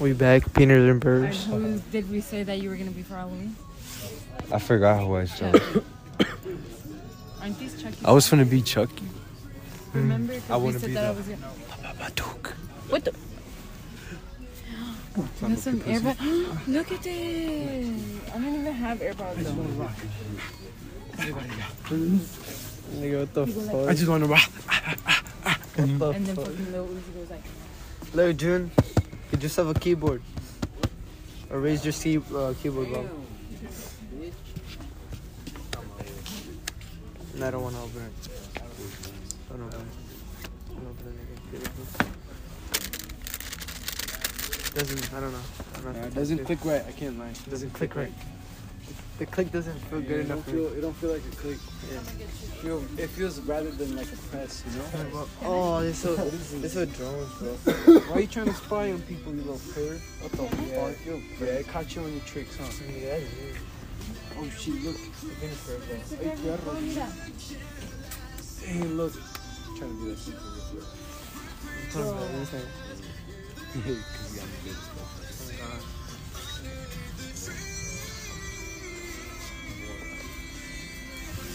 We back, peanuts and Alright, birds. who did we say that you were gonna be for Halloween? I forgot who I saw. Aren't these Chucky? I was gonna be Chucky. Remember? Hmm. I Because we wanna said be that I the- was gonna. Babadook. What the? Got some AirPods. Look at this. I don't even have AirPods though. Nigga, what the fuck? I just wanna rock. And then fucking Lil Uzi goes like, Look, June, you just have a keyboard. Erase your C, uh, keyboard volume. And I don't want to open it. I don't open it. I don't open it again. Doesn't, I don't know. Not it doesn't click right. I can't lie. It doesn't click right. The click doesn't feel good it enough don't feel. It don't feel like a click. Feel, it feels rather than like a press. You know. Oh, they're so, they're so drones, bro. Why are you trying to spy on people, you little perv? What the Yeah. fuck? Yo, yeah, I caught you on your tricks, huh? Yeah, that's. Oh shit! Look. Hey, Hey, look. trying to do that shit for real. Because you got me good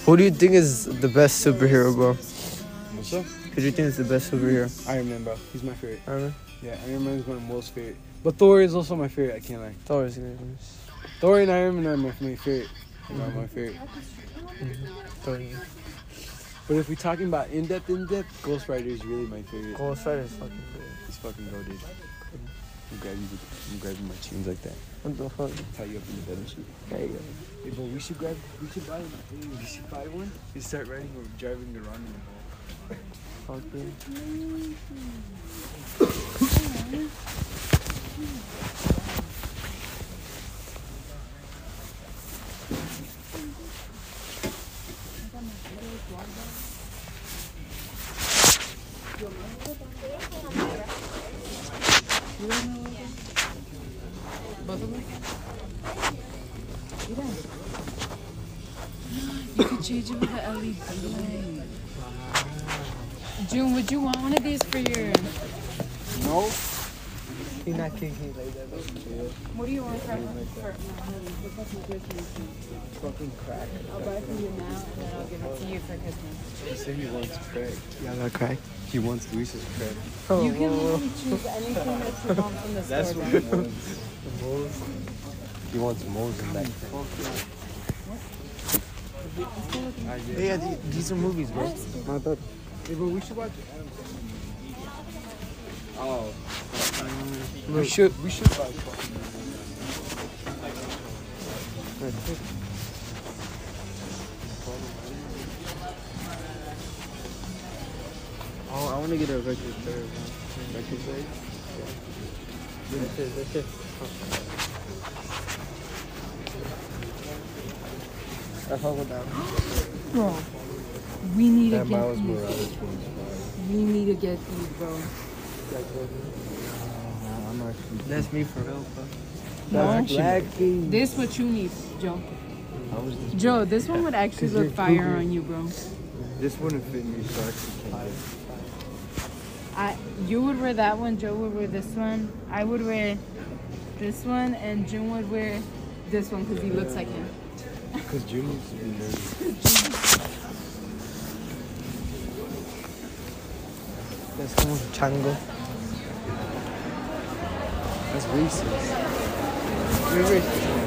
Who do you think is the best superhero, bro? What's up? Who do you think is the best superhero? Iron Man, bro. He's my favorite. Iron Man? Yeah, Iron Man is one of my most favorite. But Thor is also my favorite. I can't lie. Thor is good. Thor and Iron Man are my, my favorite. They are my favorite. Mm-hmm. Thor. But if we're talking about in depth, in depth, Ghost Rider is really my favorite. Ghost Rider is fucking good. He's fucking goaded. I'm grabbing, I'm grabbing my chains like that. What the fuck? Tie you up in the bed and shit. There you go. Hey, but we should grab, we should buy, one. we should buy one and start riding or driving around in the mall. Fuck you. You could change it with the LED light. June, would you want one of these for your? No? He's not kicking like that, bro. What do you want for? for Fucking crack. I'll buy it for you now, and then I'll give it to you for Christmas. He said he wants crack. Y'all got crack. He wants Luis's crack. Oh, You can literally choose anything that you want from the store. That's what he wants. He wants moles in that. Yeah, th- these are movies, bro. My bad. Hey, but we should watch. Oh. Uh, we should. We should watch. Oh, I want to get a record player, bro. Record player? Yeah. That's it, that's it. I fuck with that. Bro, we need to get Miles these. Morales. We need to get these, bro. That's me for real, bro. No, this what you need, Joe. How this? Joe, this one would actually look fire Cougar. on you, bro. This wouldn't fit me, so I actually can't. I, you would wear that one. Joe would wear this one. I would wear this one, and June would wear this one because he looks like him. Because June needs to be nervous. That's un chango. That's racist. You're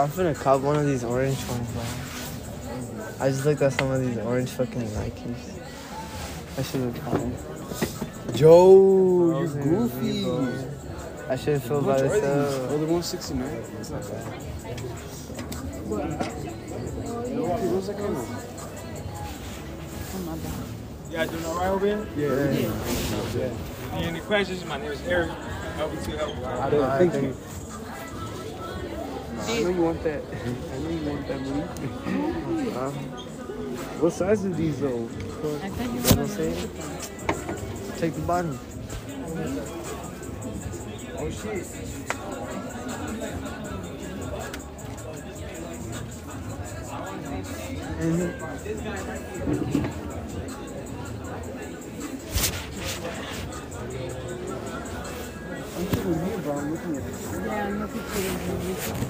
I'm finna cop one of these orange ones, bro. I just looked at some of these orange fucking Nikes. That shit look fire. Joe, you are goofy. I should feel How by much are. Oh, they're 169. That's not bad. Dude, what's that kind of? You guys doing all right over here? Yeah. Any, any questions? My name is Eric. Help you to help. I I don't think think- you. I know you want that. I know you want that money. uh, what size are these though? You know what I'm saying? Take the bottom. Oh shit. Here, bro. I'm looking at. Yeah, I'm looking for I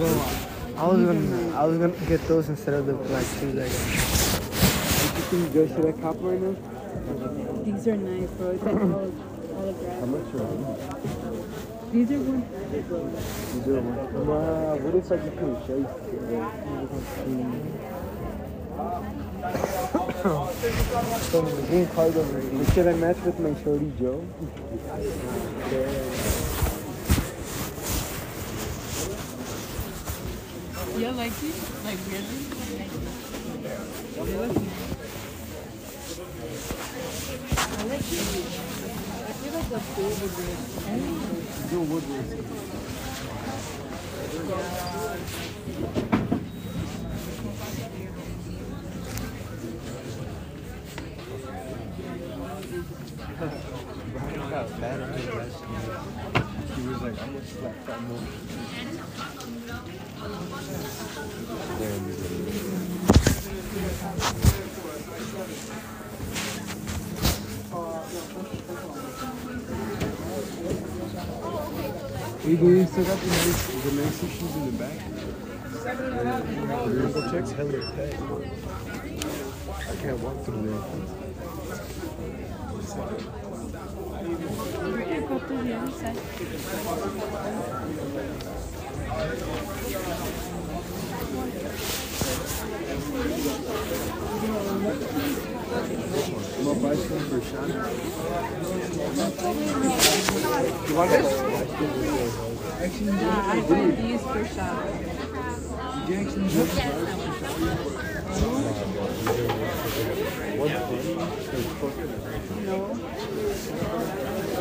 and like puffer jacket. Like, These are dope. I was gonna, I was gonna get those instead of the black shoes. I guess. You think you guys should have cop right now? these are nice, bro. It's like all How much are these? These are one hundred, bro. You do one. Nah, what if I just put a shade? So the green cargo already. Should I match with my shorty Joe? You like these? Like look nice. I like these. I feel like the food would be Joe Woodward. He was like, I'm gonna slap that more. Hey, dude, you still got the nice, the nice shoes in the back? The ankle checks hella. I can't walk through there. We can go to the other side. I'm gonna buy some for Sean. You want this? Nah, I bought these for shop. No.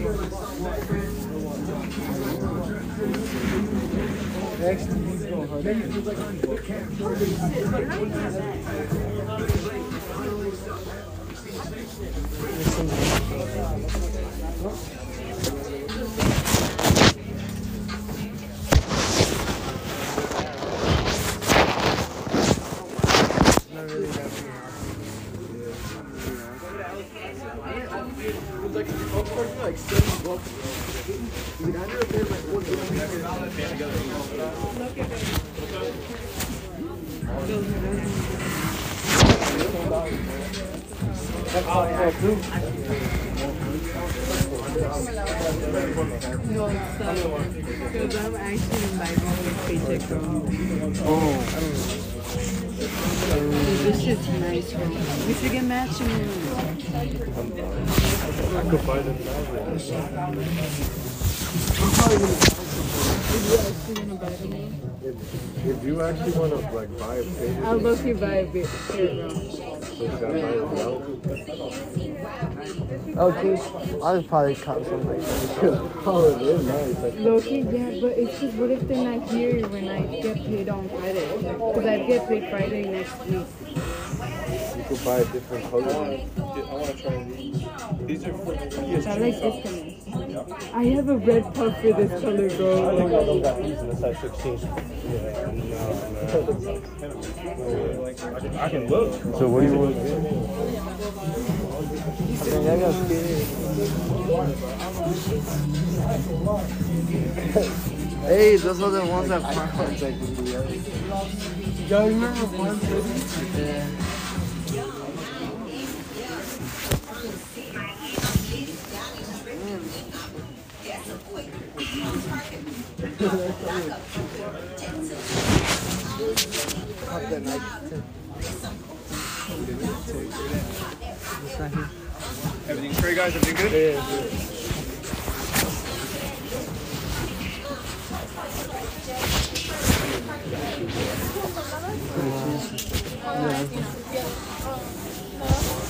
Actually, he's going hard. Not actually want to like buy a pair, I'll look you buy a bit here, you gotta buy it now. Oh, dude, I'll probably cut some like that. Oh, it is nice. Like, lowkey, yeah, but it's just what if they're not here when I get paid on Friday? Because I get paid Friday next week. You could buy different color. I want to try these. These are for yes, I like this color. I have a red puff for this color, bro. got these in the size 16. Yeah, no, like I can, look. So what do you want to do? I got scared. hey, those are the ones that found. Y'all remember one Yeah. It's not here. Everything straight, guys. Everything good? Yeah,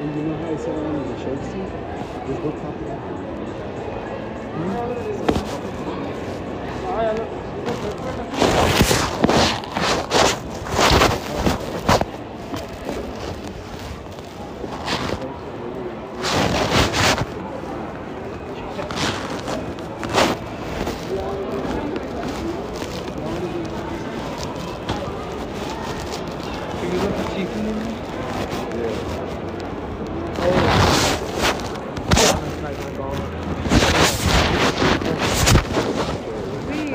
And you know how I said I wanted the shake seat? Just go top it up. Wait.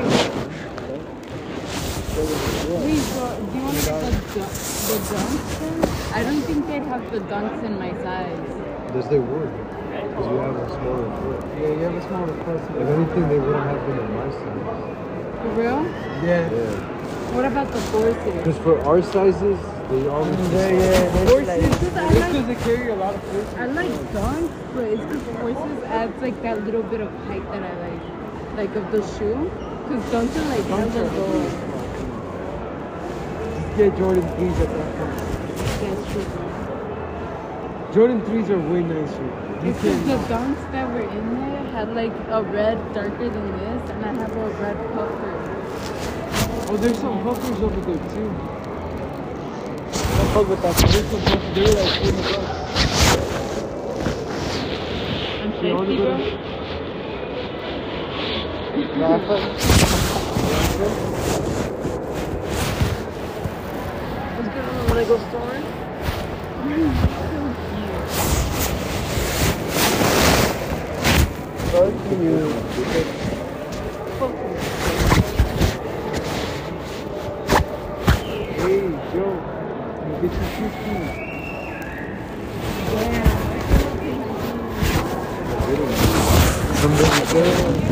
Wait, so do you want to get the, dun- the dunks then? I don't think they'd have the dunks in my size. Yes, they would. Because you have a smaller foot. Yeah, you have a smaller foot. If anything, they wouldn't have been on my size. For real? Yeah. Yeah. What about the forces? Because for our sizes, they always Yeah, yeah. they Forces? like- Because I like, they carry a lot of food. I like dunks, but it's because forces adds like that little bit of height that I like. Like of the shoe. Because dunks are like hella low. Get Jordan 3s at that point. That's true. Jordan 3s are way nicer. You It's because the can, dunks that were in there had like a red darker than this, and I have a red puffer. Oh, there's some puffers over there too. Don't fuck with that. There's some puffers. They're like 40 bucks. I'm You wanna bro. to- No, I fuck. What's going on when I go store? Fuck you. Hey, Joe. You get your shoes Somebody good.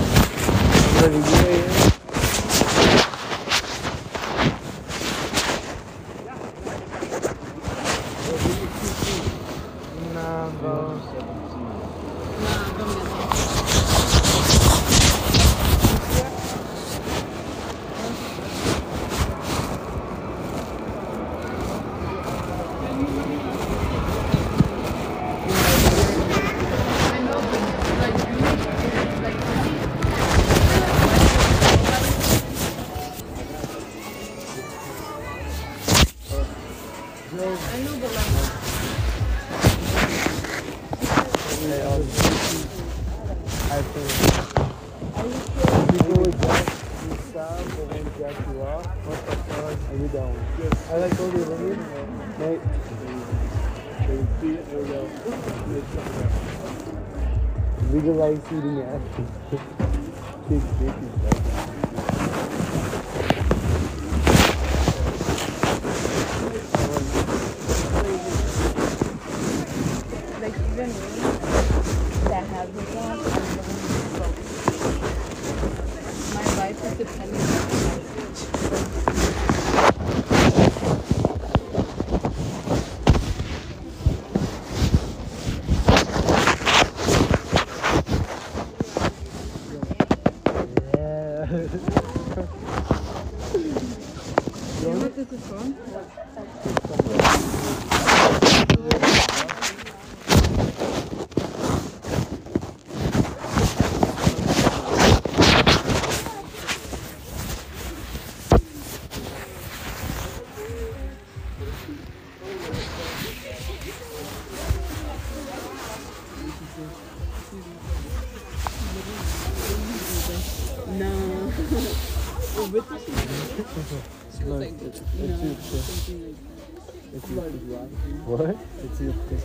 What? It's your piss.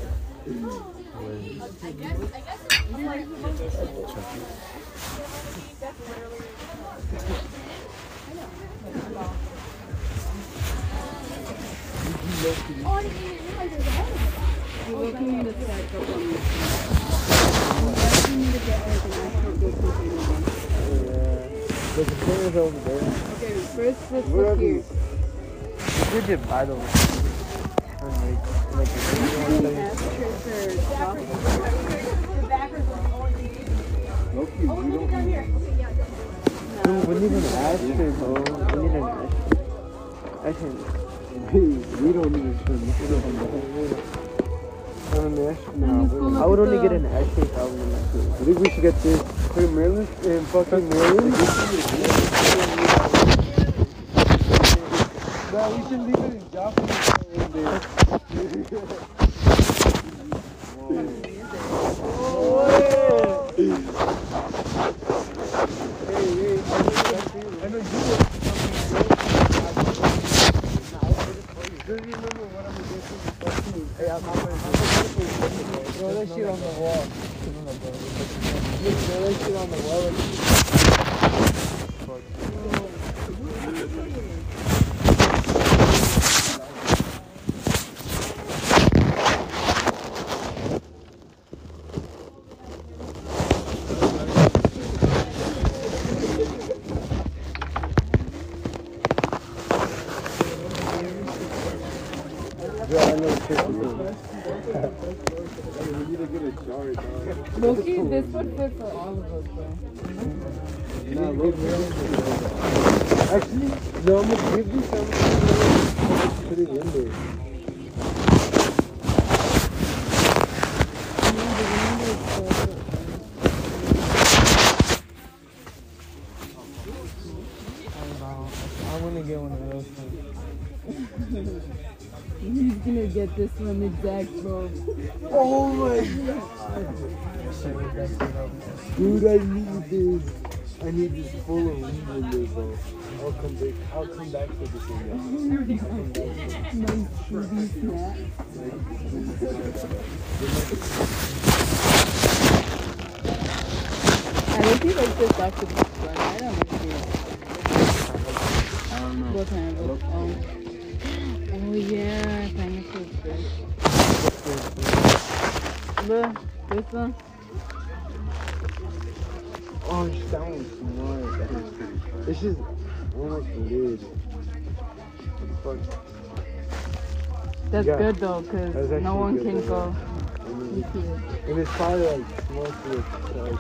You're looking me to set up on this. I'm asking you to get like an actual good container one. Yeah. The container's over there. Okay, first let's Where are look here. these? You buy them. We don't need a. No, I would only get an ashtray if I think we should get this. Wait, Maryland? In fucking Maryland? No, we should leave it in Joplin. Throw that shit on the wall. Just throw that shit on the wall. Exact, bro. Oh my god! Dude, I need this. I need this full of weed in there, bro. I'll come back. I'll come back for this one. guys. Nice TV. I don't think like this after this one. I don't know. I don't know. What kind of? Oh. oh yeah, pineapple good. Look, this one. Oh, that one's smart. It's just almost lid. Fuck. That's Yeah. good though, cause no one can go. And, into it. and it's probably like mostly like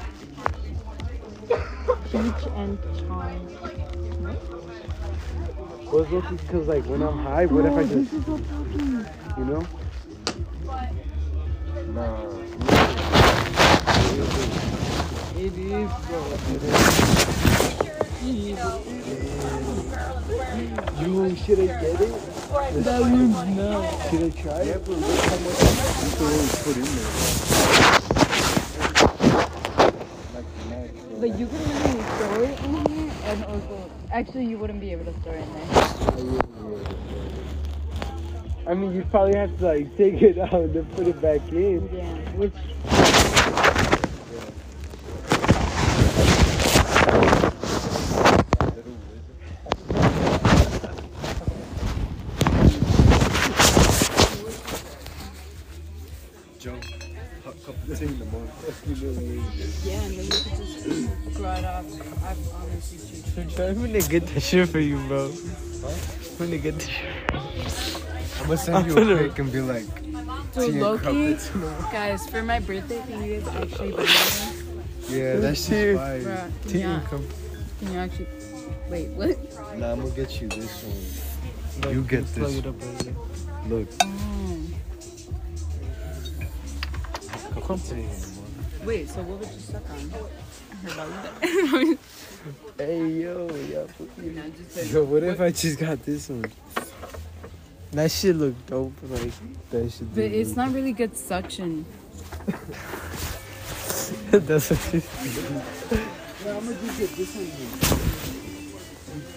Peach and charm. Well, it's lucky because like when I'm high, what if I just, this is you know? Nah. It is. You should I get it? That one's not. Should I try it? Look how much you can really put in there. But you can really store it in here and also actually you wouldn't be able to store it in there. I mean, you'd probably have to like take it out and then put it back in. Yeah. Which Joe, hot cup of tea in the morning. Yeah, and then you could just grow it up. I've honestly too Try when they get the shit for you, bro. When they get the shit. I'm gonna send you a pic and be like, So tea and lowkey, crumpets in the morning. guys, for my birthday, can you guys actually buy me Yeah, that Tea. shit's can Tea you, and crumpets. can you actually wait? What? Nah, I'm gonna get you this one. You get Plug this. it up right here. Look, Oh. Wait, so what would you suck on? I heard about that. hey yo, yo, No, just yo, what if I just got this one? That shit look dope. Like That should But it's not really good suction. that's what she. I'm gonna just get this one.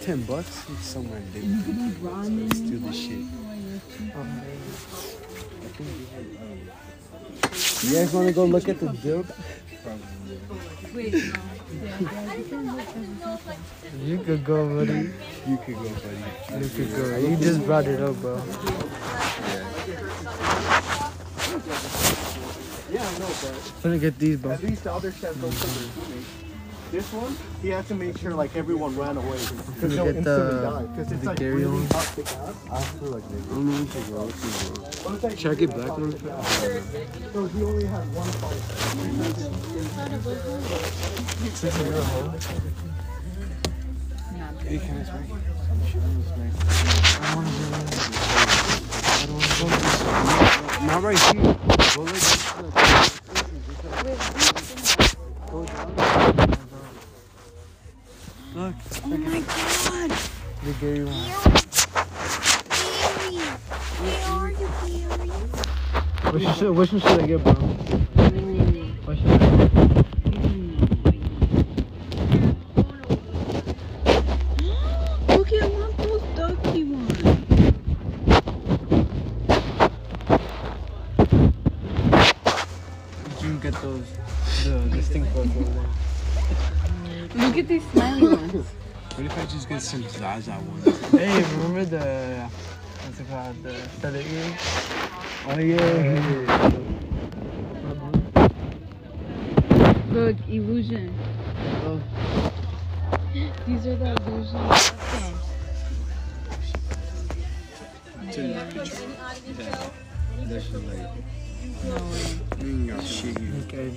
Ten bucks? It's somewhere in there. Steal this shit. Oh, you guys wanna go look at the build? Wait. You could go, buddy. you could go, buddy. You could go. You just brought it up, bro. Yeah, I know, but I'm gonna get these, bro. at least the other chefs don't their This one, he had to make sure like everyone ran away because they'll get instantly die. Because it's like really on? hot ass. I feel like they I don't know what you go. What you go. But it's Should I get black one? So he only had one fight. Hey, can I smoke? I'm sure I'm. I want to go. I don't want to go. Not right here. Go like this. Go down. Look. Oh my god! The Gary one. Which should, which one should I get, bro? What should I get? Okay, I want those ducky ones. You get those. The, the stink bugs. Look at these smiley ones. What if I just get some Zaza ones? Hey, remember the. What's it called? The feather earrings? Oh yeah. Look, illusion. Oh. These are the illusion stuff. That shit like, No way. Mm, your shit. Okay.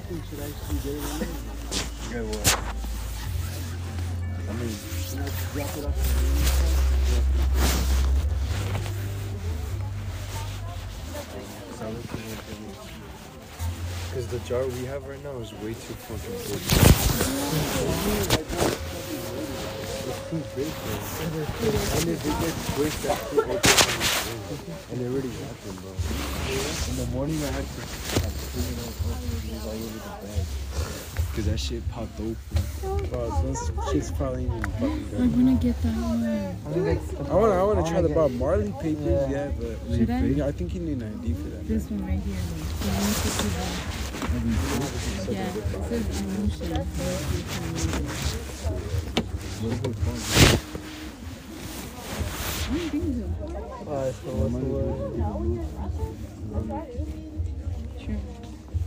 Think should actually there. what? I mean, Drop it off. because the jar we have right now is way too fucking big. It's too big, bro. And if it gets quick, that shit opens on its own. And it already happened, bro. In the morning, I had to like, clean it all up and it was all over the bag. Because that shit popped open. Bro, this shit's probably even fucking good. I'm gonna get that one. I'm gonna get the I want to I wanna try the get- Bob Marley papers, Yeah. yeah, but Should I? I think you need an ID for that. This one right here. Like, the one with the two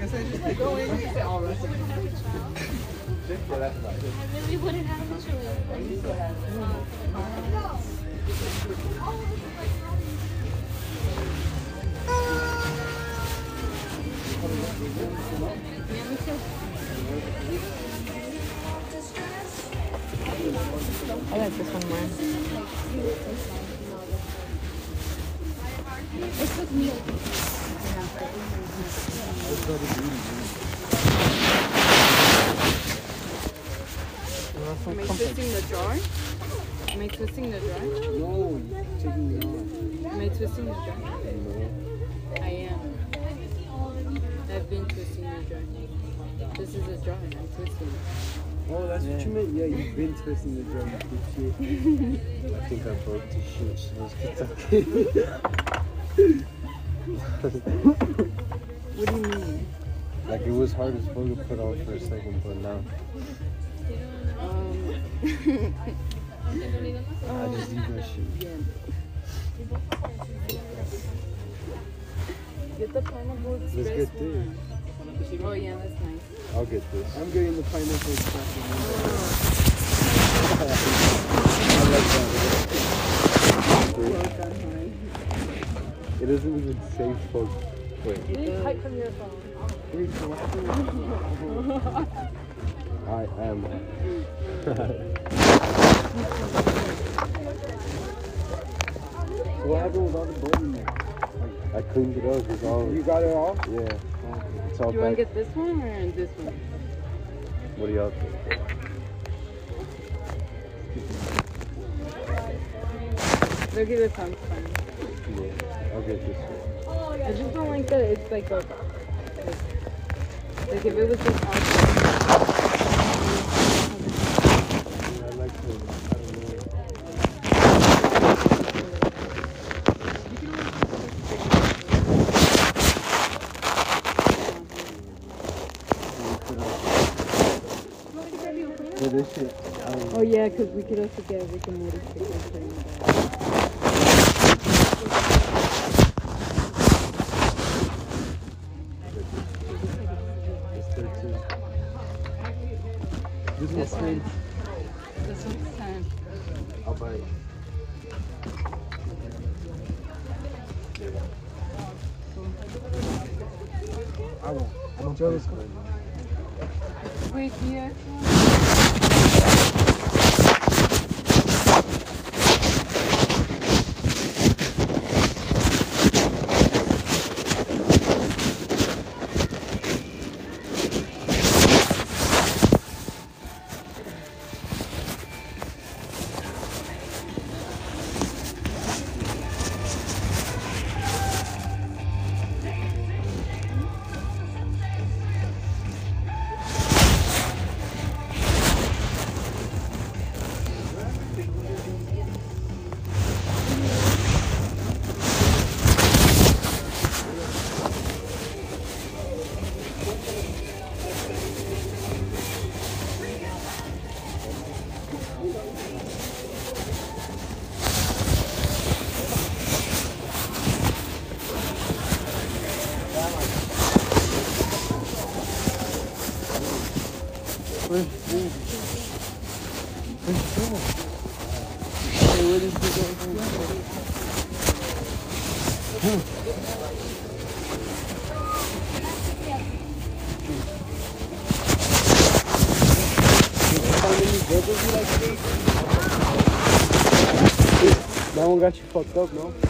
Guess I just keep going. I really wouldn't have a choice. I like this one more. This looks me. Am I twisting the jar? Am I twisting the jar? No. Am I twisting the jar? No. I am. I've been twisting the jar. This is a jar. I'm twisting it. Oh, that's what you meant? Yeah, you've been twisting the shit. I think I broke the shit. So let's get. What do you mean? Like, it was hard as fuck to put on for a second, but now Um, I just leave that shit. yeah. Get the pineapple Let's express get this. one. Oh yeah, that's nice. I'll get this. I'm getting the pineapple express one. I like that. Well done, honey. It doesn't even say fuck. Wait, It does. from your phone. I am. So what happened with all the blood in there? I cleaned it up. It's all. You got it all? Yeah. It's all You want to get this one or this one? What do y'all think? Look at this one's fun. Yeah, I'll get this one. I just don't like that it's like a like, like if it was just outside. Yeah, I like the. I don't know. Yeah, this shit. I don't know. Oh yeah, because we could also get Rick and Morty stickers won't. One got you fucked up, no?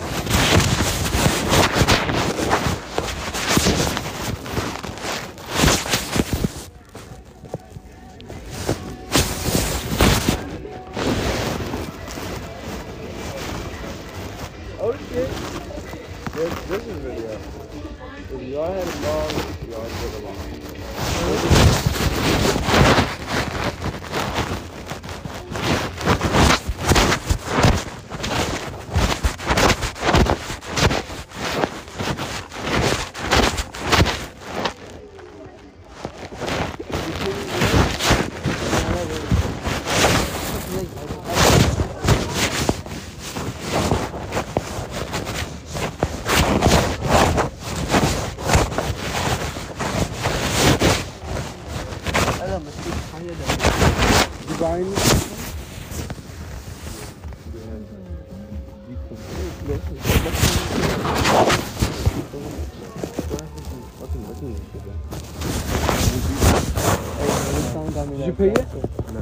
Pay it? No.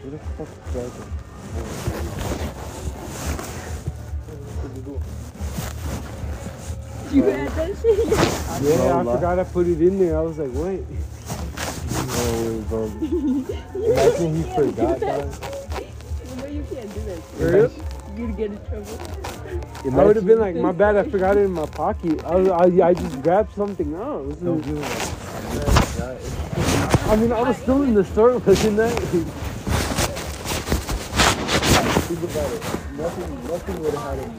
Where the fuck is Dragon? You had that shit? Yeah, I Lola. forgot I put it in there. I was like, wait. No way, bro. Imagine he forgot that. No, you can't do that. For real? You'd get in trouble. I would have been like, my bad, I forgot it in my pocket. I, was, I, I just grabbed something else. Don't do that. I mean, I was still in the store, wasn't I? Think about it. Nothing, nothing would have had him.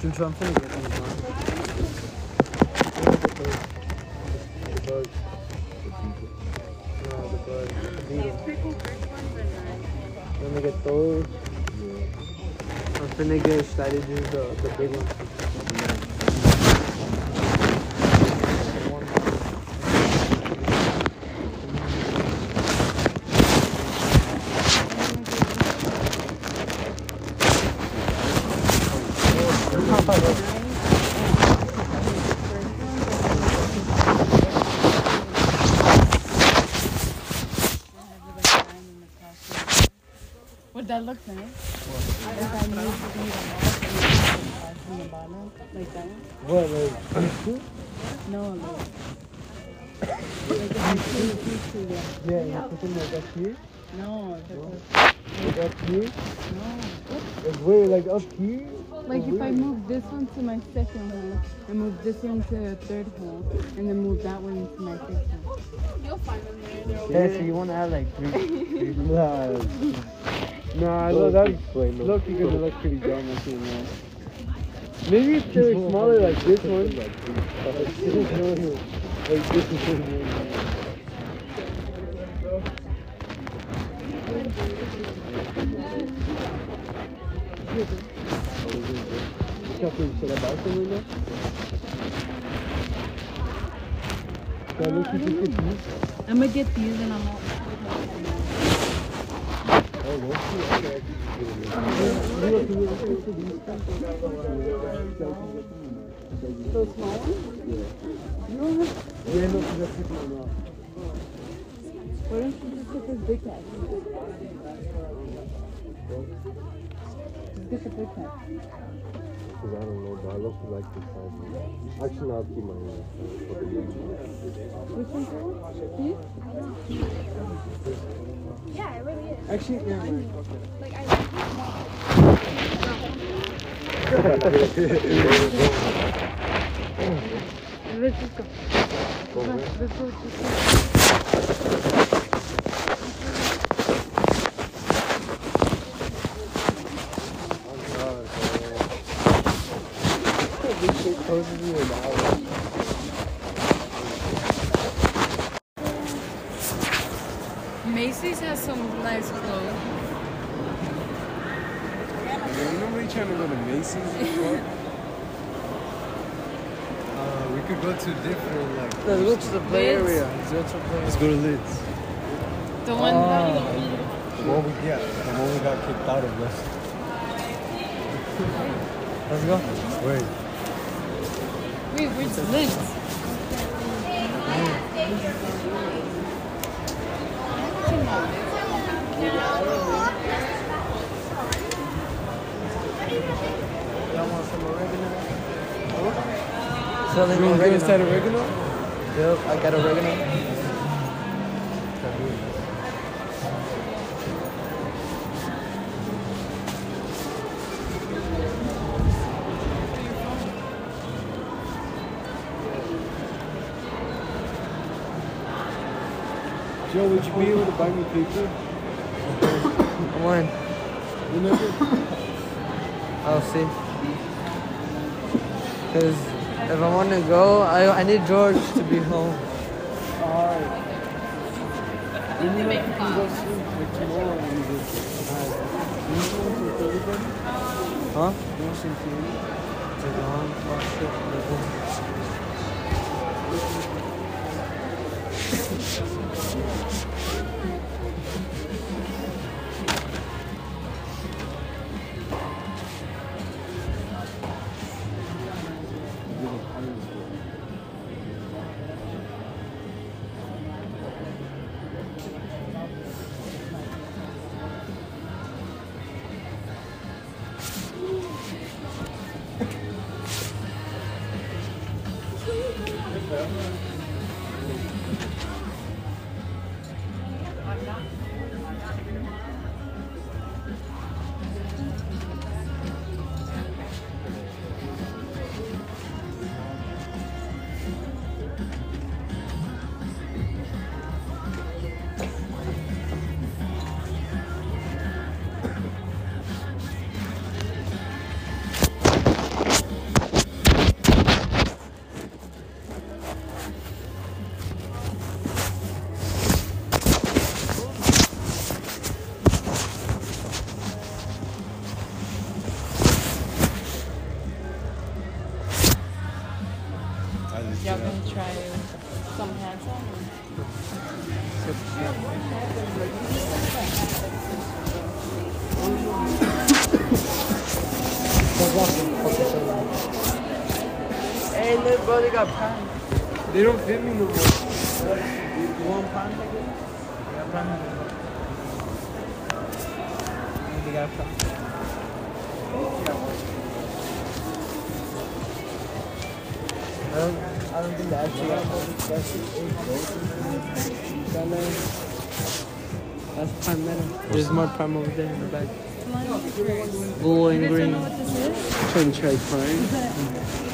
Dude, so I'm finna get these, man. Me get those. I'm finna get excited to the, the big one. Would that look nice? If I moved the bead on from the bottom, like that one? What, like, No, like. like if I put it these two, yeah. yeah, you put them like up here? No, that's Like up here? no. Like where, like up here? Like if I move this one to my second hole, and move this one to the third hole, and then move that one to my fifth hole. Yeah, so you wanna have like three. Nah. Nah, no, that's look, you're gonna look pretty dumb with it, man. Maybe if they're smaller like this one. like this one. Captain, should I buy some right now? Should I look if you could use? I'm gonna get these and I'm all. So small ones? Yeah, no, just my mouth. Why don't you just get this big cat? Just get the big cat. Because I don't know, but I look like the size of it. Actually, I'll keep my uh, for the next one. Which one's that one? These? Yeah, it really is. Actually, yeah. Like I Let's just go. Go where? Let's, let's go. Let's go. Macy's has some nice clothes. Remember you trying to go to Macy's before? uh, we could go to different, like, Let's go to the play Lids. area. Let's go to the play let's go to Lids. The one The ah. one we, yeah, the one we got kicked out of yesterday. Let's go. Wait. Wait, where's the list? Y'all want some oregano? Selling You want to get oregano. inside oregano? Yep, I got oregano. Joe, would you be able to buy me paper? When? Whenever? I'll see. Cause if I want to go, I I need George to be home. Alright. You know, you can go sleep like tomorrow when you go. Alright. You want some curly buddy? Huh? You want some? Take it on. Watch it. Hey, they got pants. They don't fit me no more. You want pants like this? They got pants. They got pants. I don't, I don't think that actually got That's prime metal. There's more prime over there in the back. Blue and You guys don't green. know what this is? Trying to try prime.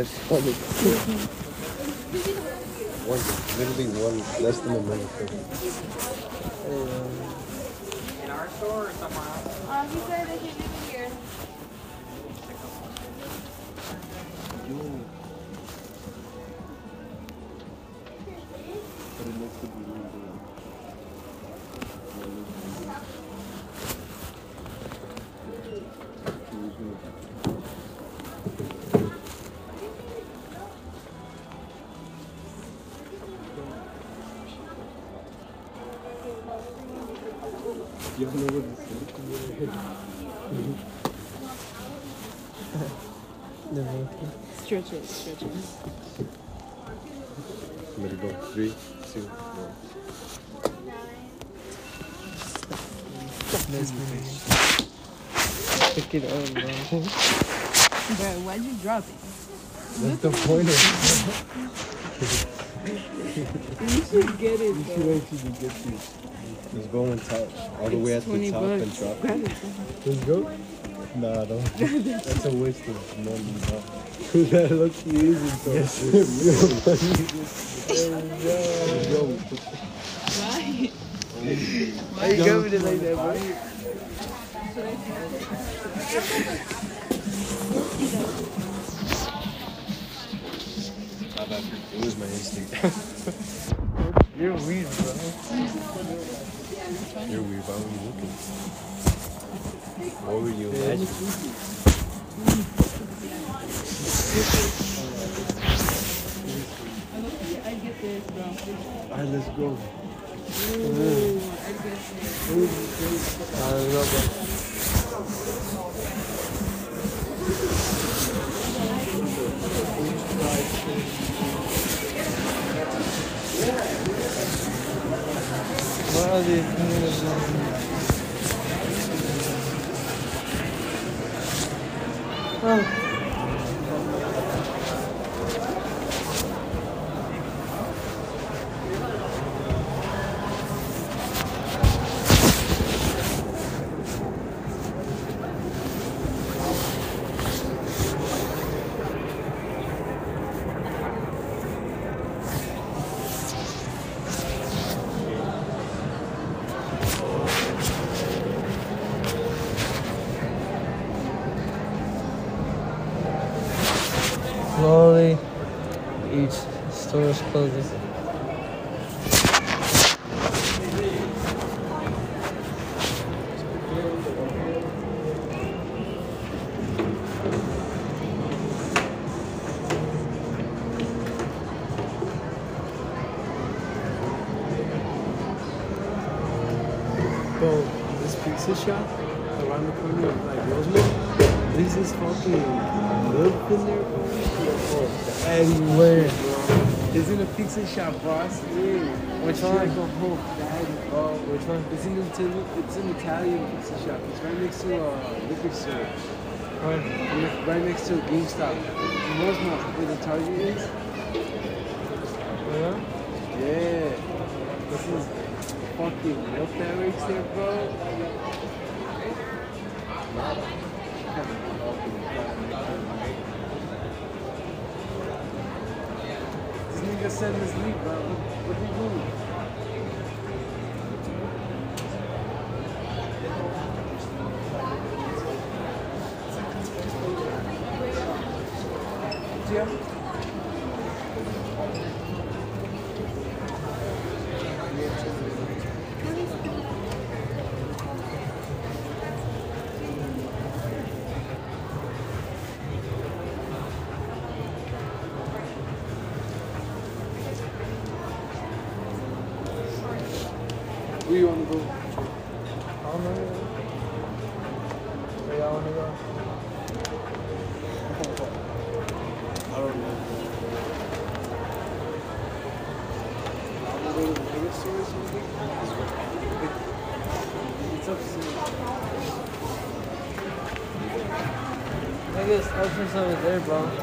Imagine how fast One, literally one, less than a minute. In our store or somewhere else? Um, he said they can give it here. Stretch it, stretch it. I'm gonna go three, two, one. Pick it up, bro. Bro, why'd you drop it? That's the point of You should get it, You bro. should actually get these. Just go and touch all the way at the 20 top and bucks. drop it. it. Let's go. Nah, don't. That's a waste of money, that looks easy, so. Yes, Yo, Why? Why you got me like that, bro? it was my instinct. You're weird, bro. You're weird. Why were you looking? What were you imagining? I get this, bro. Alright, let's go. Ooh, I get this. I don't know, bro. What are these 嗯。Shop around the corner of like Rosemont, there's this fucking milk in there, bro. That is. It's in a pizza shop, boss. Yeah. Which It's like one? a whole bag. Oh, Which one? it's in Italian. It's an Italian pizza shop. It's right next to a liquor store. And Right next to a GameStop. Rosemont, where the Target is. Yeah? Yeah. This is fucking milk that works there, bro. This nigga sent his leak, bro. What, what they doing? Yeah. Where you wanna go? I don't know. Where y'all wanna go? I don't know. I wanna go to the liquor store or something. It's upstairs. Nigga, Ocean's over there, bro.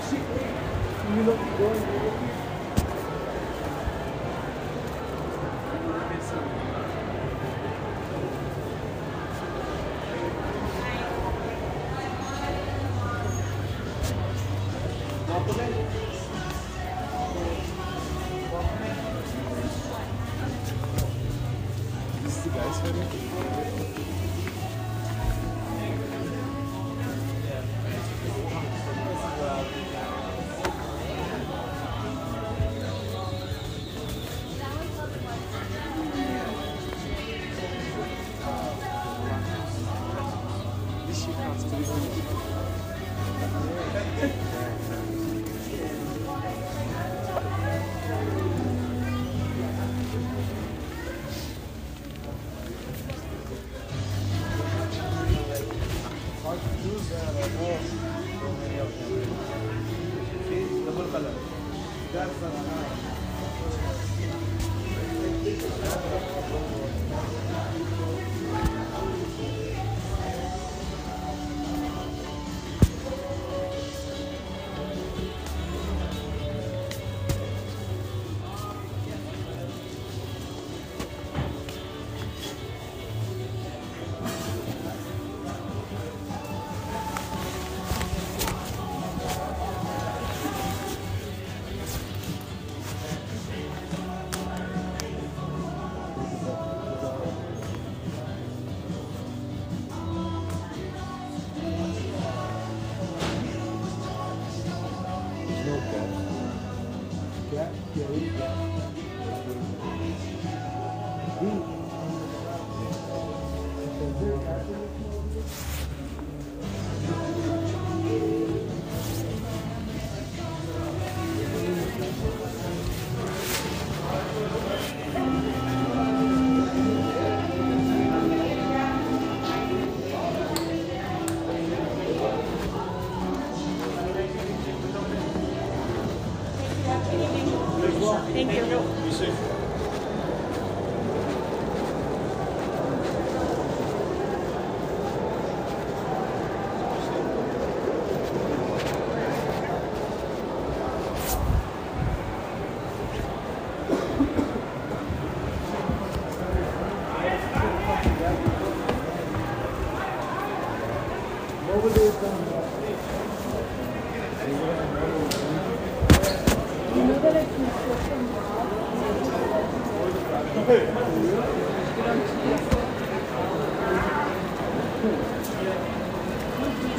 This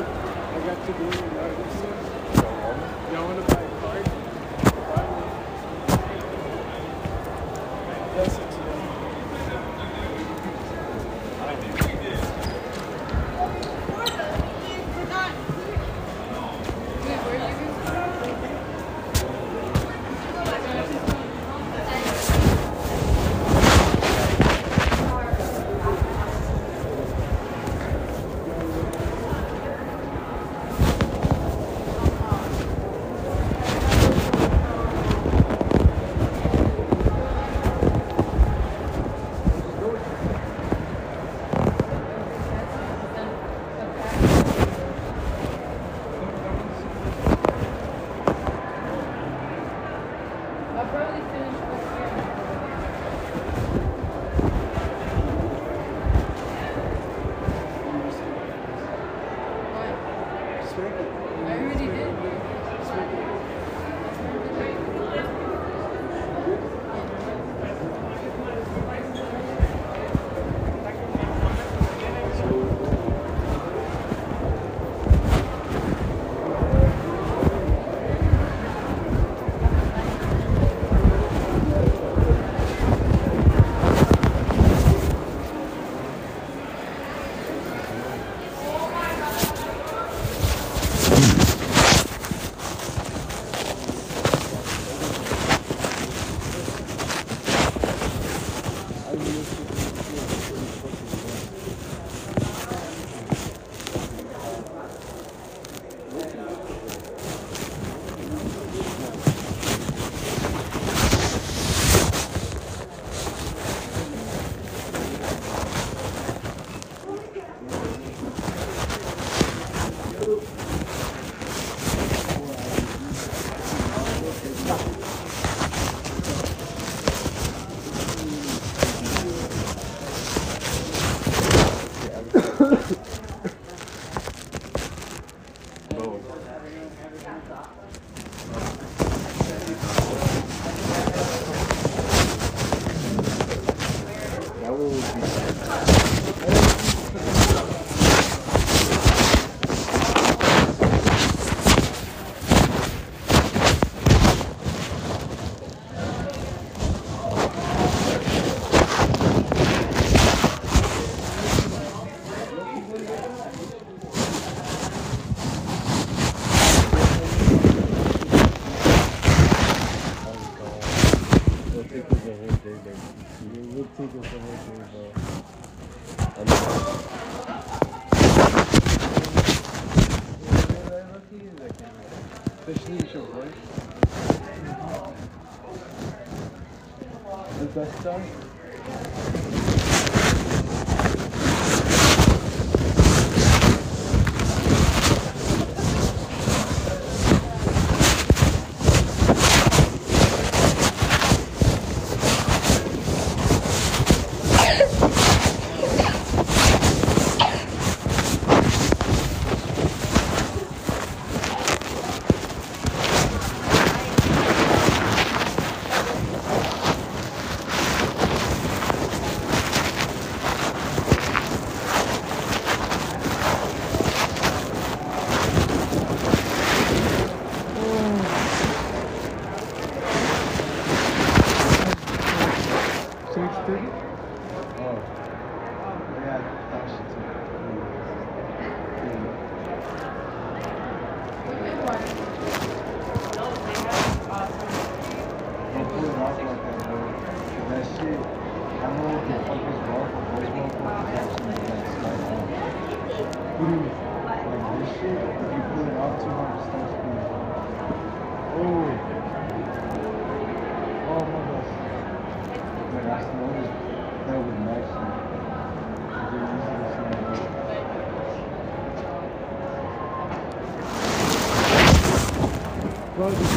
I got to do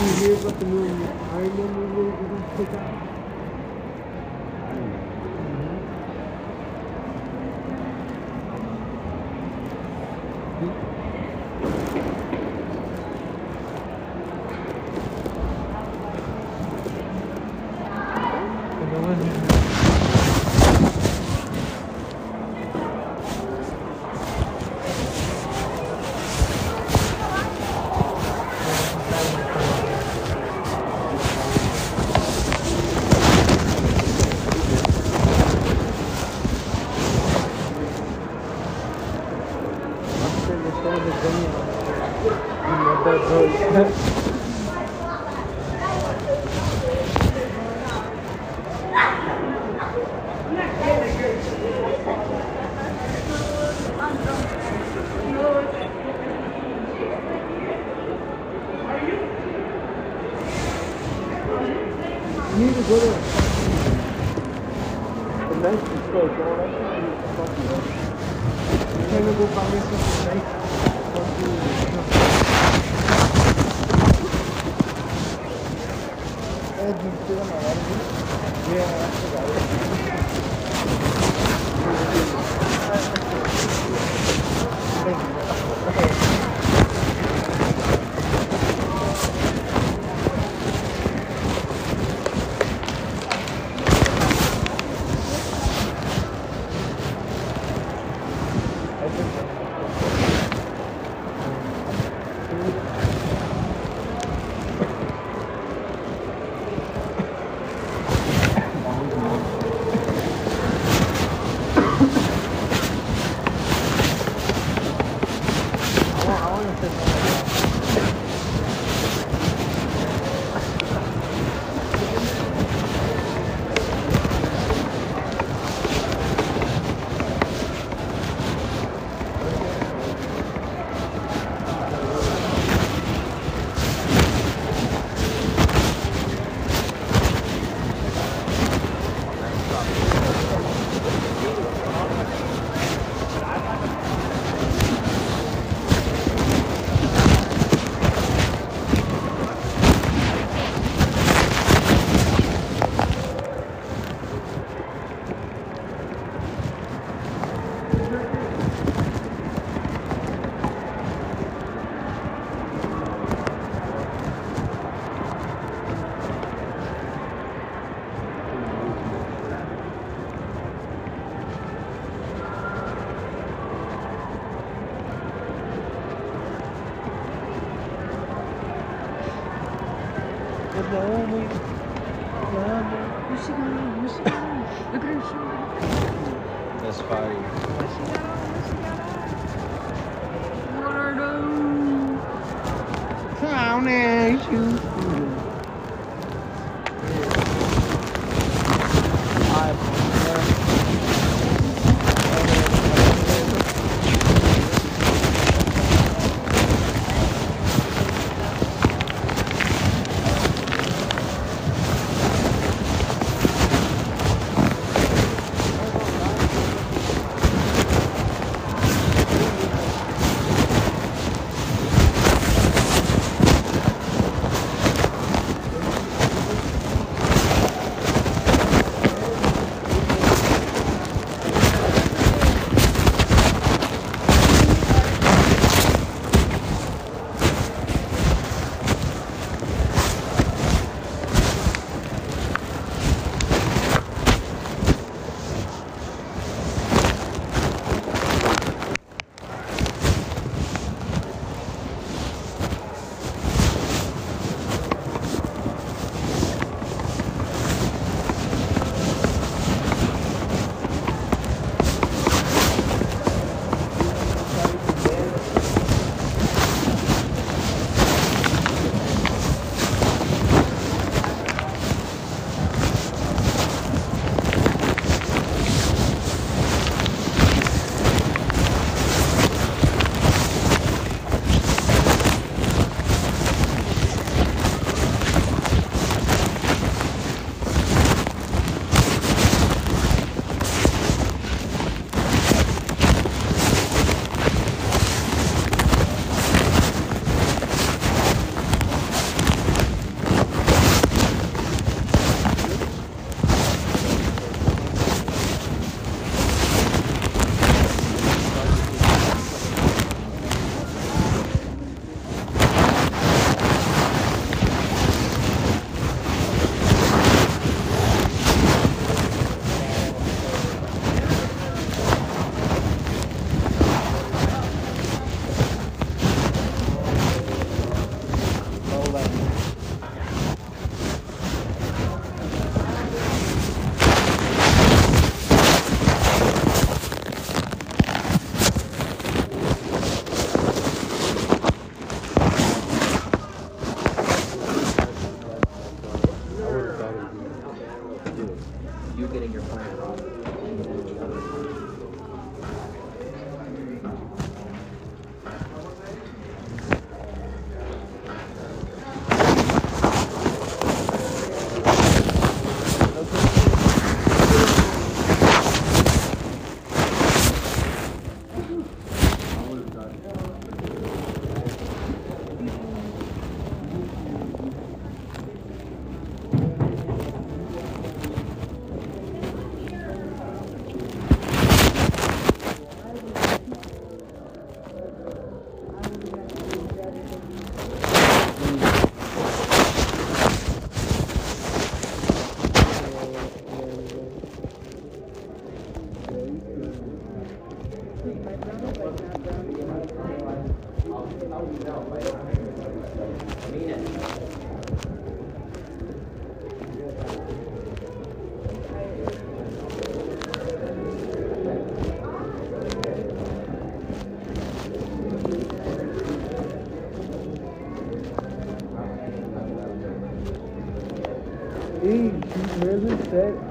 Bro,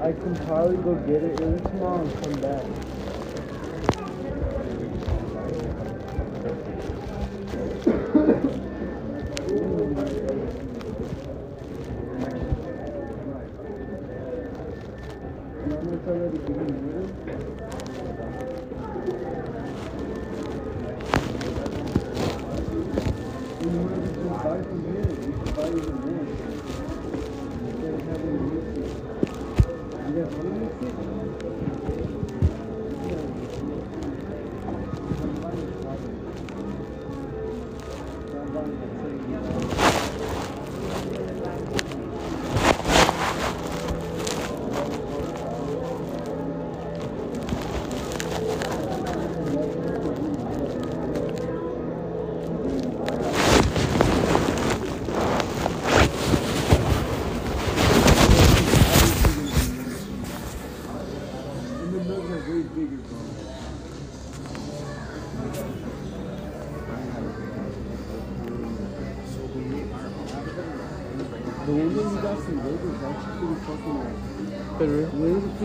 I can probably go get it early tomorrow and come back.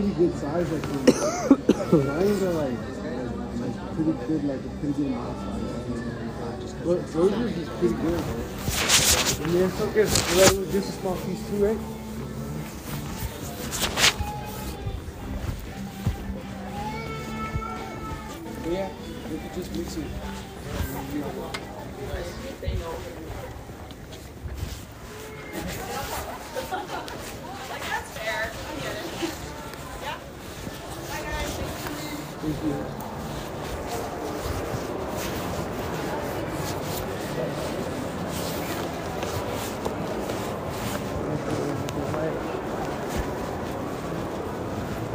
Pretty good size, like. the Lions are like, like, like pretty good, like a pretty good mouth size. But Rogers is pretty good. And they're so good. Just a small piece too, right?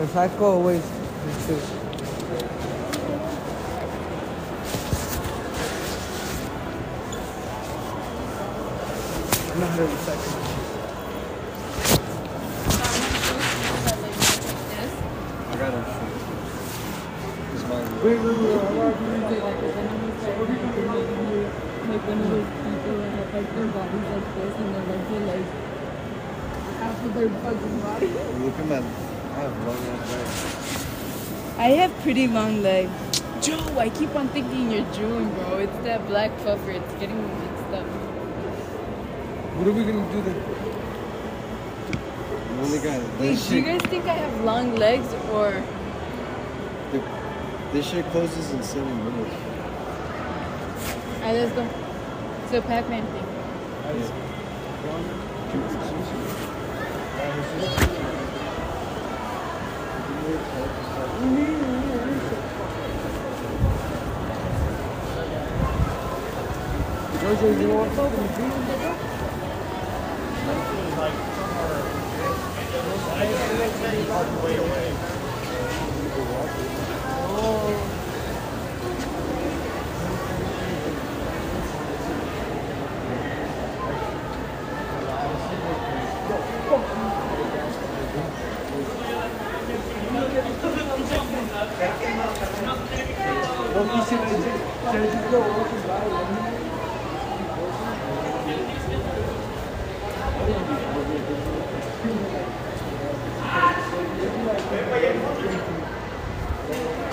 If I go away, too. I'm not 100 seconds. I got a This is my Wait, wait, wait. I want Like one of those people that have like their bodies like this and their legs are like half of their fucking body. Look at my. I have long ass legs. I have pretty long legs. Joe, I keep on thinking you're June, bro. It's that black puffer. It's getting me mixed up. What are we gonna do then? You only got Wait, this do you shit. guys think I have long legs or the- This shit closes in seven minutes. Alright, let's go. So Pac-Man thing. Jojo, you want something? Don't be sitting there. Should I just go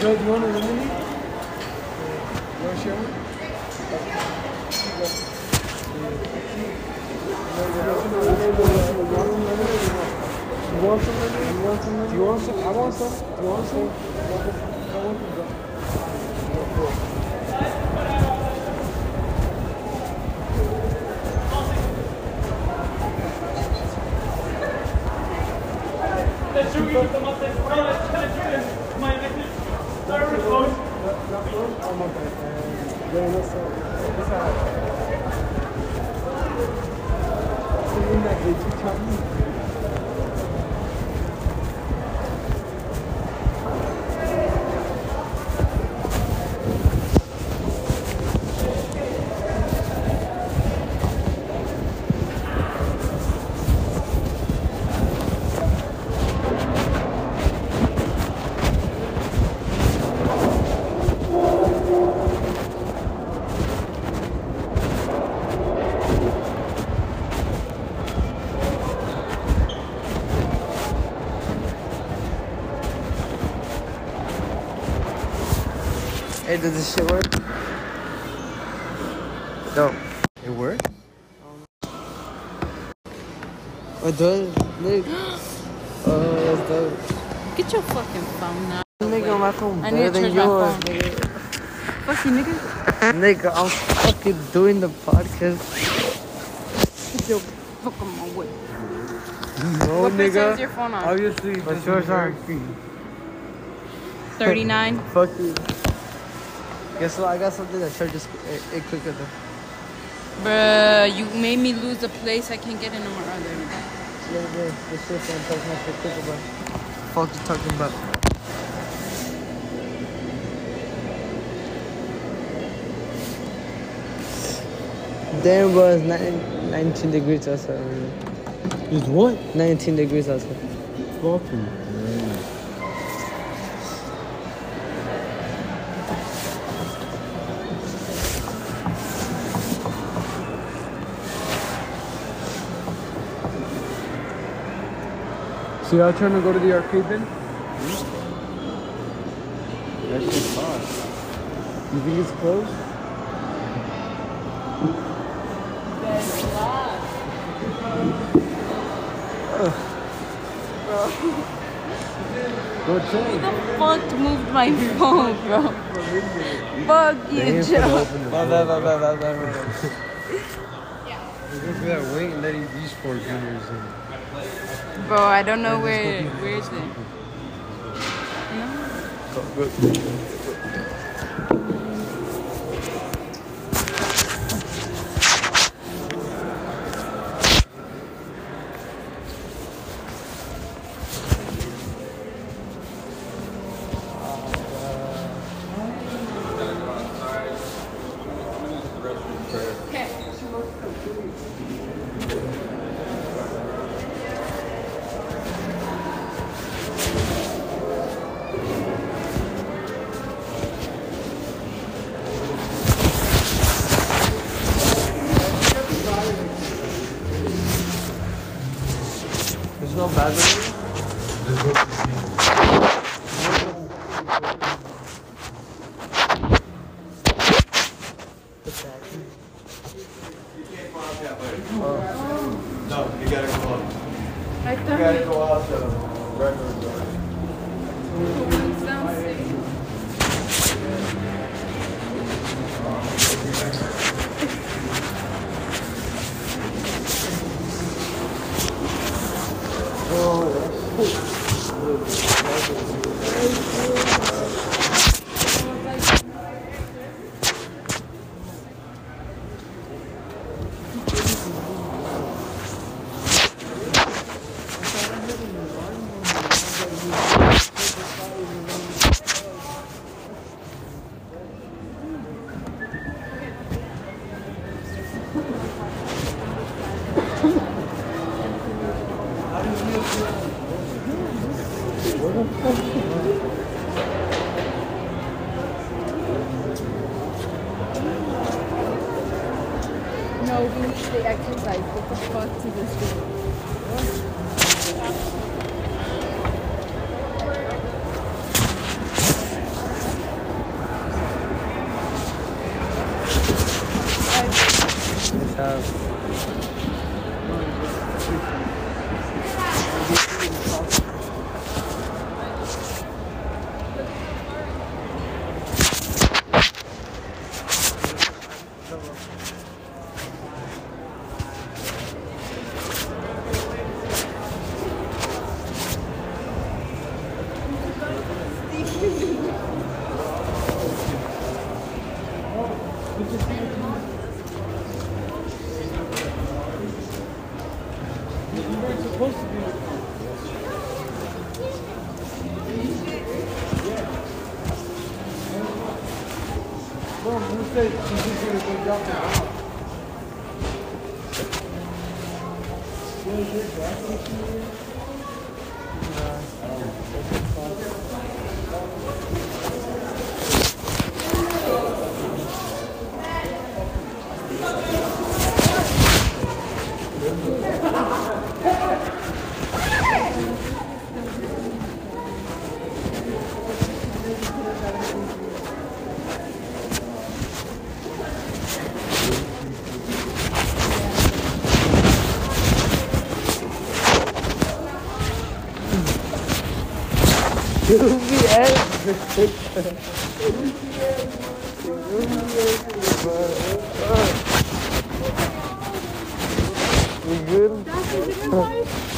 Joe, do you want a lemonade? You want to share one? You want some lemonade? You want some lemonade? Do you want some? I want some. Do you want some? Does this shit work? No. It worked? Oh, it does, Nick. Oh, it does. Get your fucking phone now. Nigga, my phone I better need to than charge my yours, phone. nigga. Fuck you, nigga. Nigga, I'm fucking doing the podcast. Get your fuck on my way. No, what percent is your phone on? Obviously, What's this yours is on? very free. 39. Fuck you. Guess what? I got something that charges it, it quicker than. Bruh, you made me lose the place. I can't get in no more other. Yeah, yeah, this shit's gonna charge my shit quicker, bro. Fuck you talking about? Damn, bro, it's nine, 19 degrees outside. right Is what? 19 degrees outside. Fucking. So y'all trying to go to the arcade then? That shit's hot. You think it's closed? Go check. Fuck moved my phone, bro. Fuck you, Joe. Blah, blah, blah, blah, blah, blah, blah. Look at that wait and letting these four juniors in. Bro, I don't know where. Where is it? No No, we need the exercise. What the fuck to this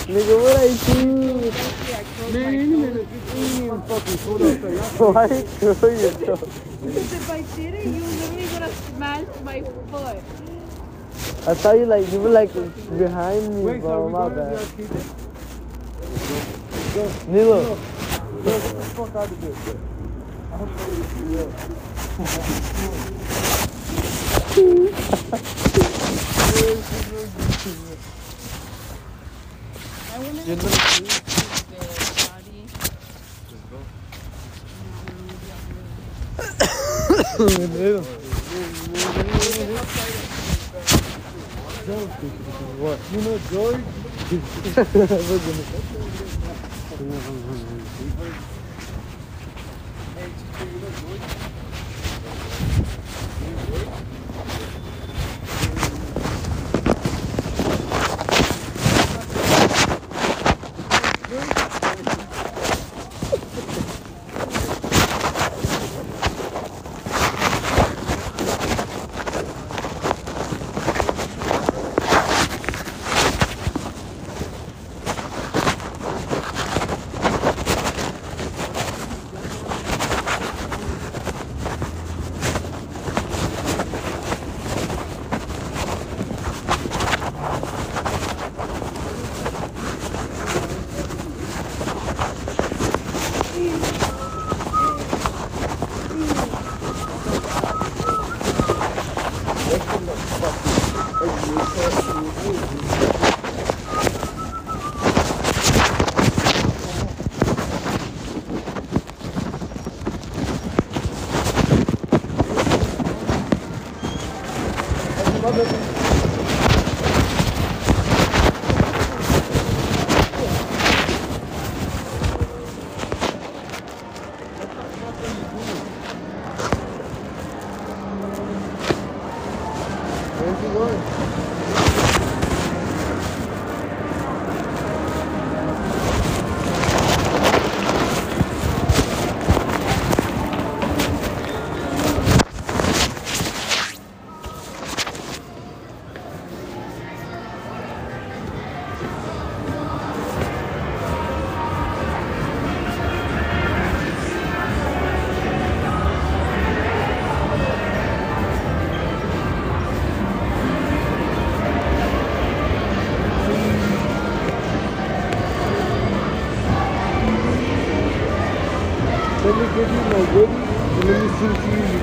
Nigga, what I do? Man. Why throw yourself? Because if I did it, you literally have smashed my foot. I thought you like you were like behind me, Wait, so bro. we My bad. Nilo, the fuck out of there. I'll show you. I want to You're the body. Nilo. What? You know George?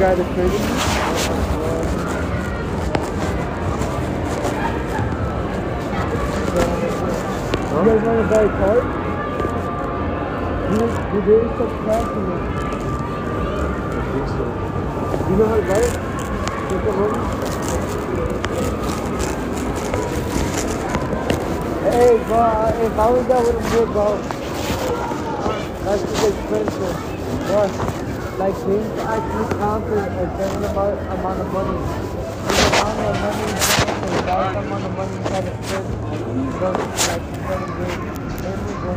if you, a guys want to buy a car? You, you some cash in. I think so. You know how to buy it? Take money. Hey, bro, if I was that with a good bro. That's too expensive. But, like, things actually count as a certain amount, amount of money. The amount of money is that amount of money you gotta spend. So, like, gotta do There we go.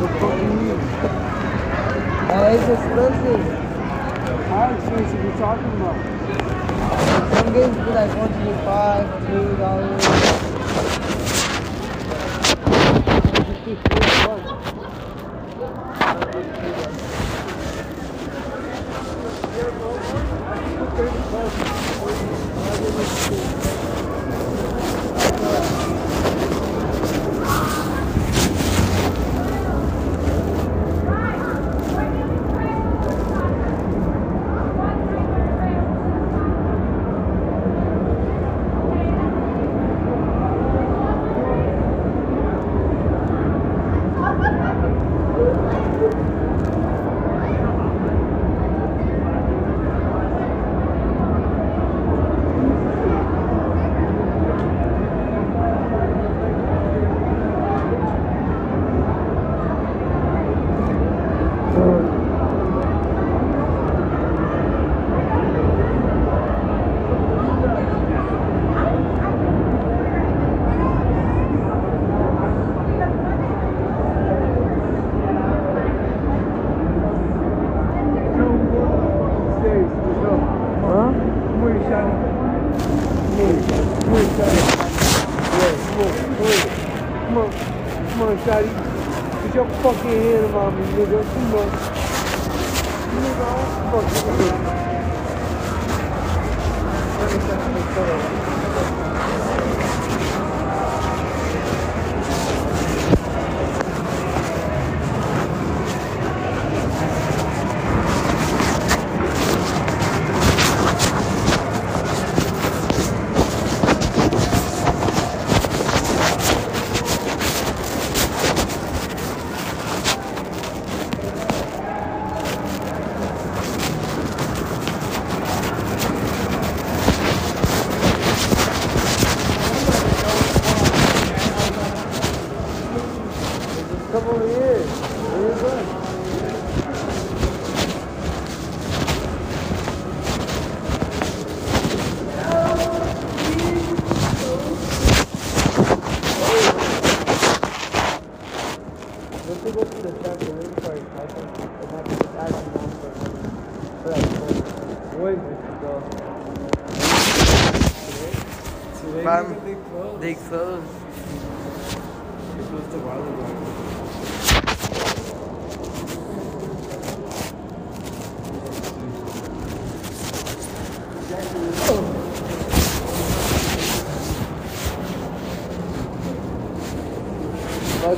The you mean? Uh, it's expensive. How expensive you talking about? Some games be like one twenty five, two dollars. Here,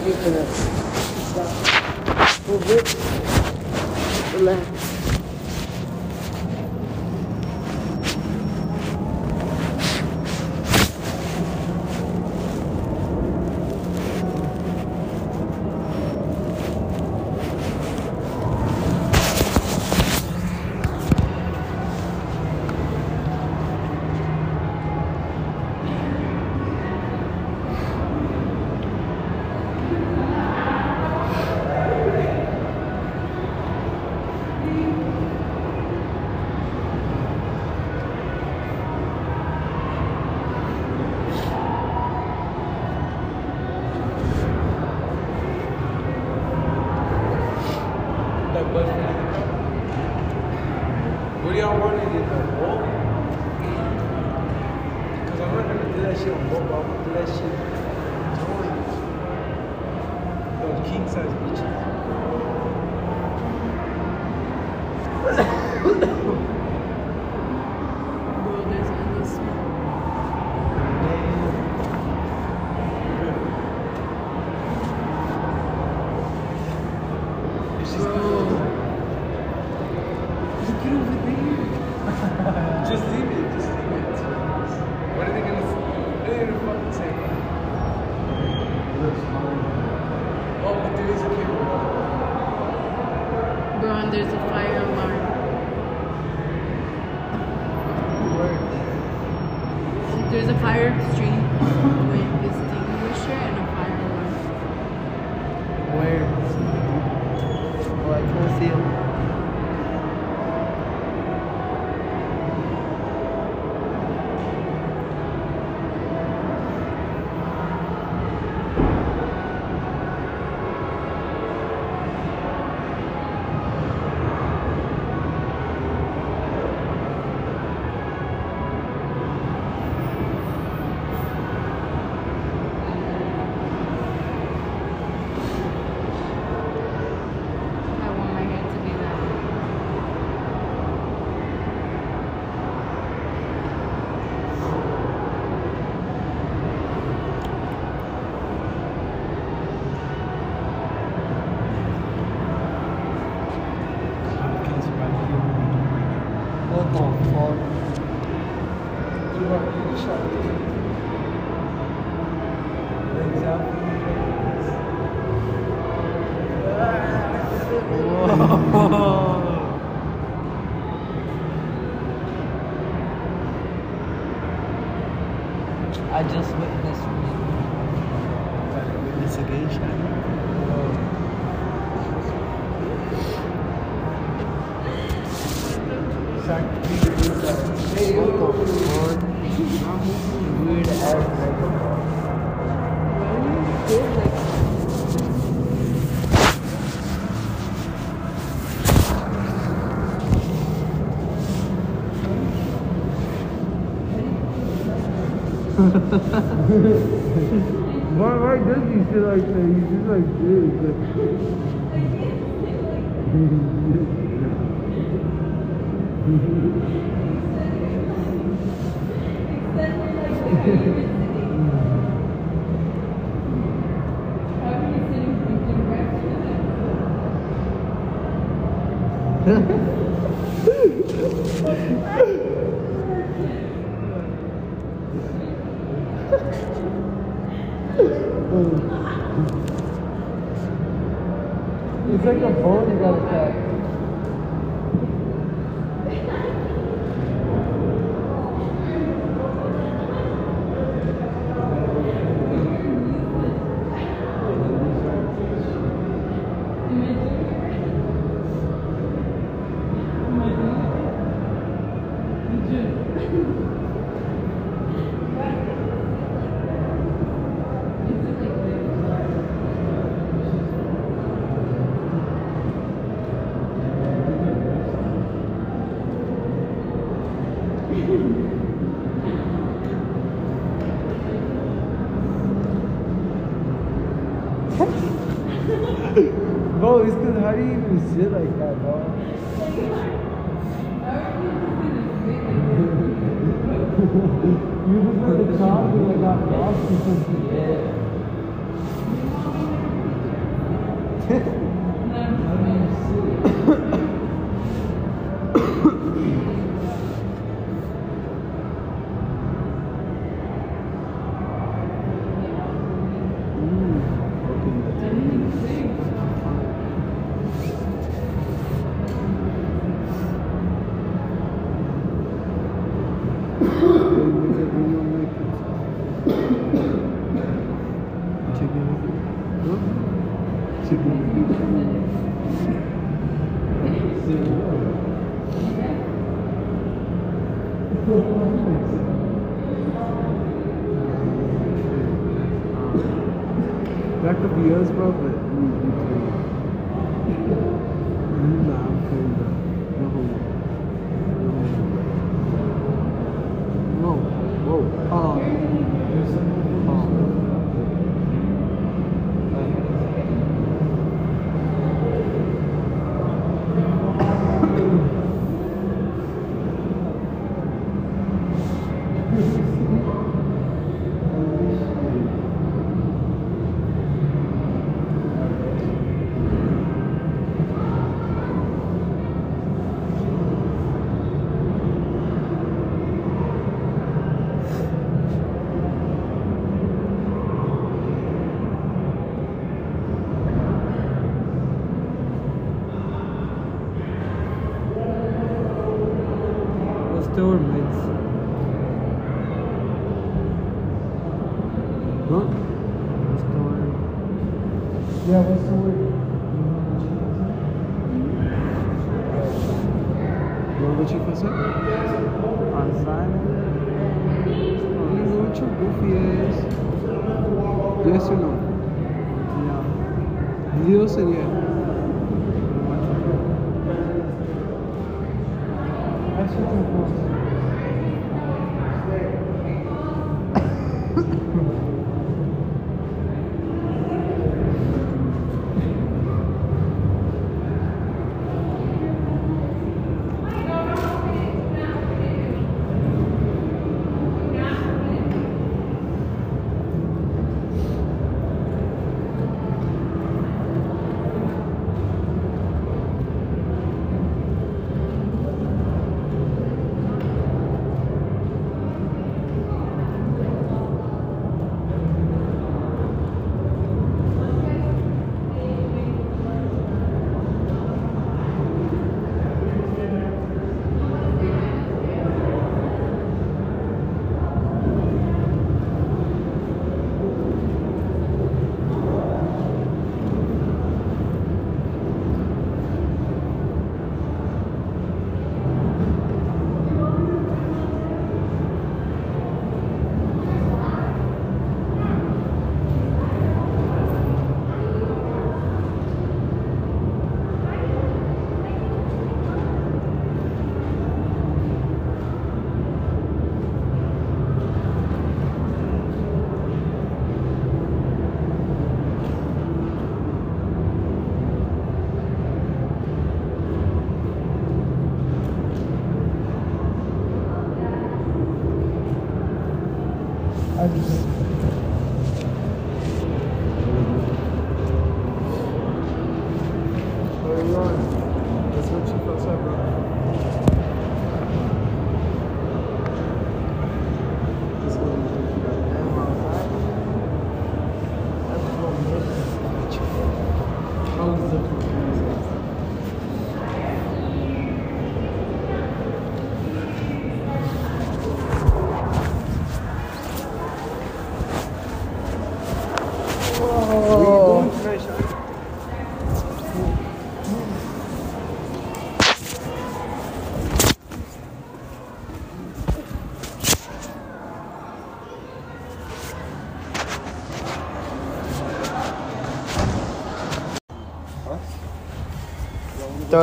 Buggy for why, why does he sit like that? He's just like this.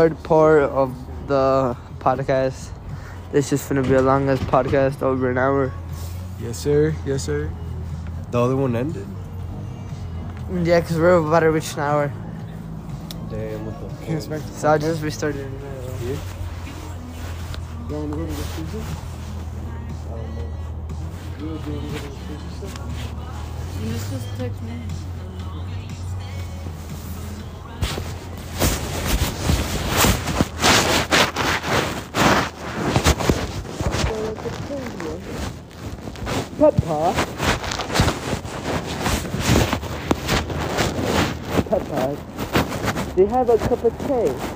Third part of the podcast. This is gonna be a long longest podcast, over an hour. Yes, sir. Yes, sir. The other one ended. Yeah, cause we're about to reach an hour, Damn, what the Can't expect so I'll just restarted. it. in a minute. Yeah. You want to go to the freezer? I don't know. You want to go to the freezer still? You just just have a cup of tea?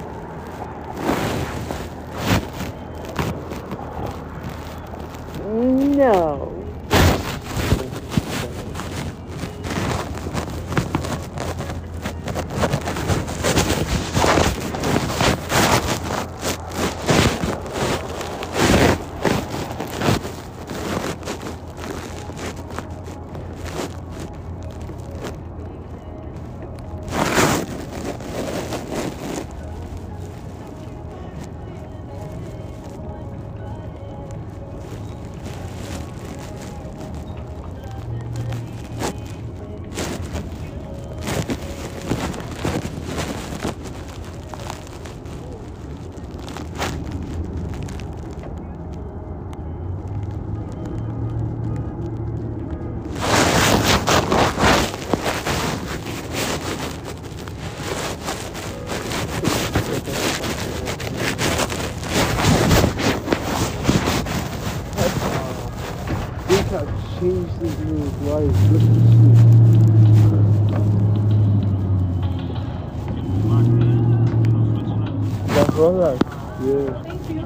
That's Rolex. Yeah. Thank you.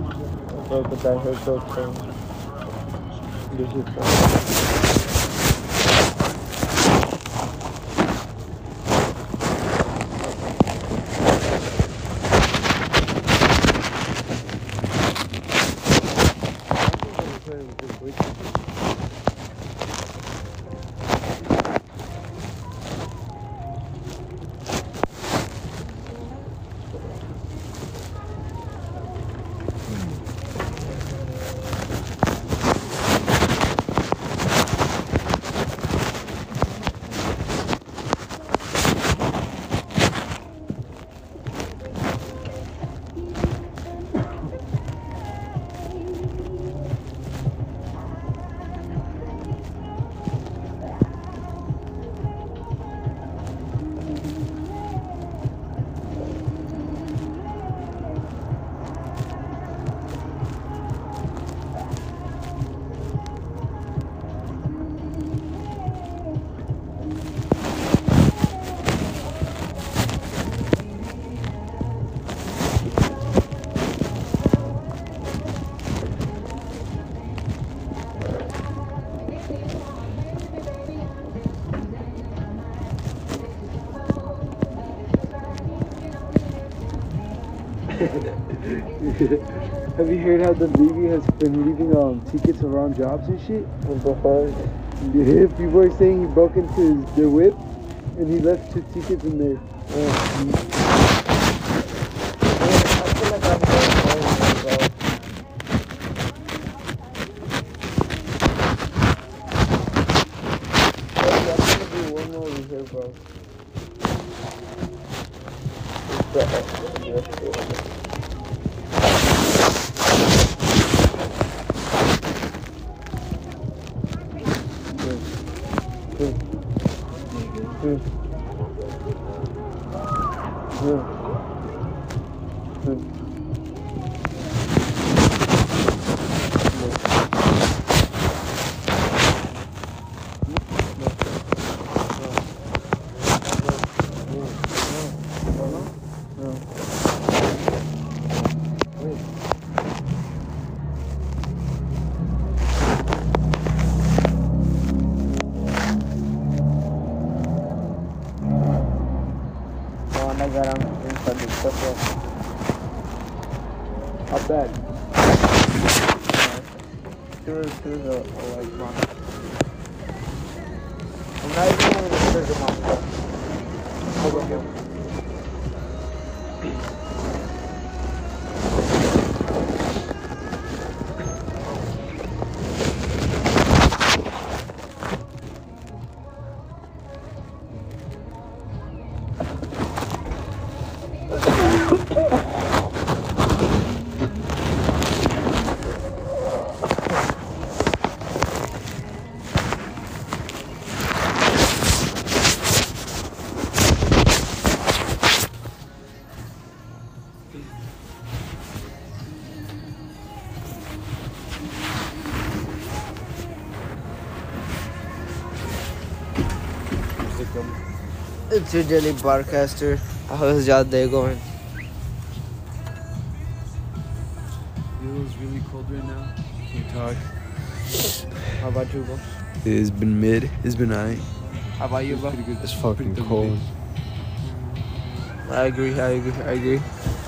Oh, but that hurts so thing. This is Have you heard how the Navy has been leaving um tickets around jobs and shit? What the fuck? Yeah, people are saying he broke into his, their whip and he left two tickets in there. Bro. It's your daily barcaster. How's your day going? You know it's really cold right now. Can you talk? How about you, bro? It's been mid. It's been alright. How about you, bro? It's fucking cold. I agree, I agree, I agree.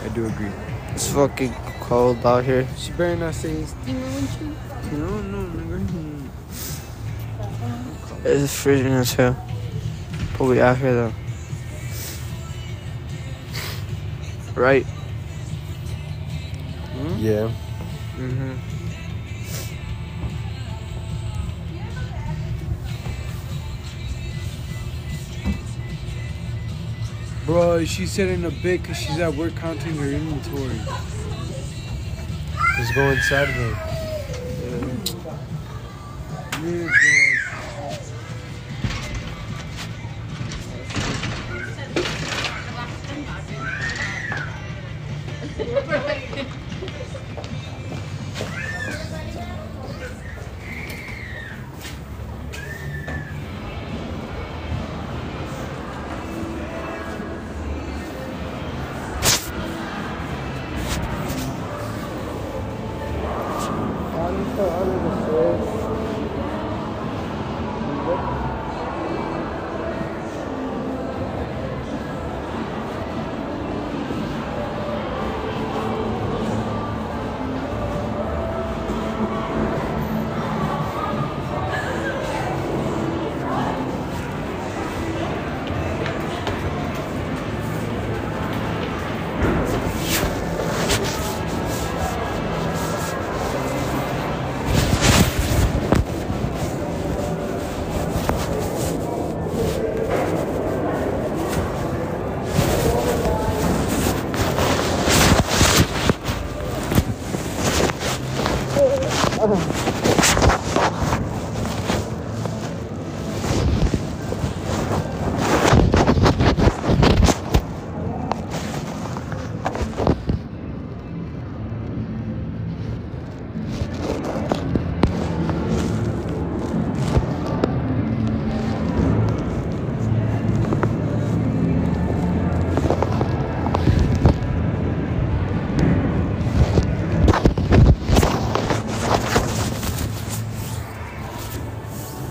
I do agree. It's fucking cold out here. She better not say steamer windshield. No, no, nigga. It's freezing as hell. But we out here though. Right? Yeah. Mm-hmm. Bro, she's sitting a bit because she's at work counting her inventory. Let's go inside of it.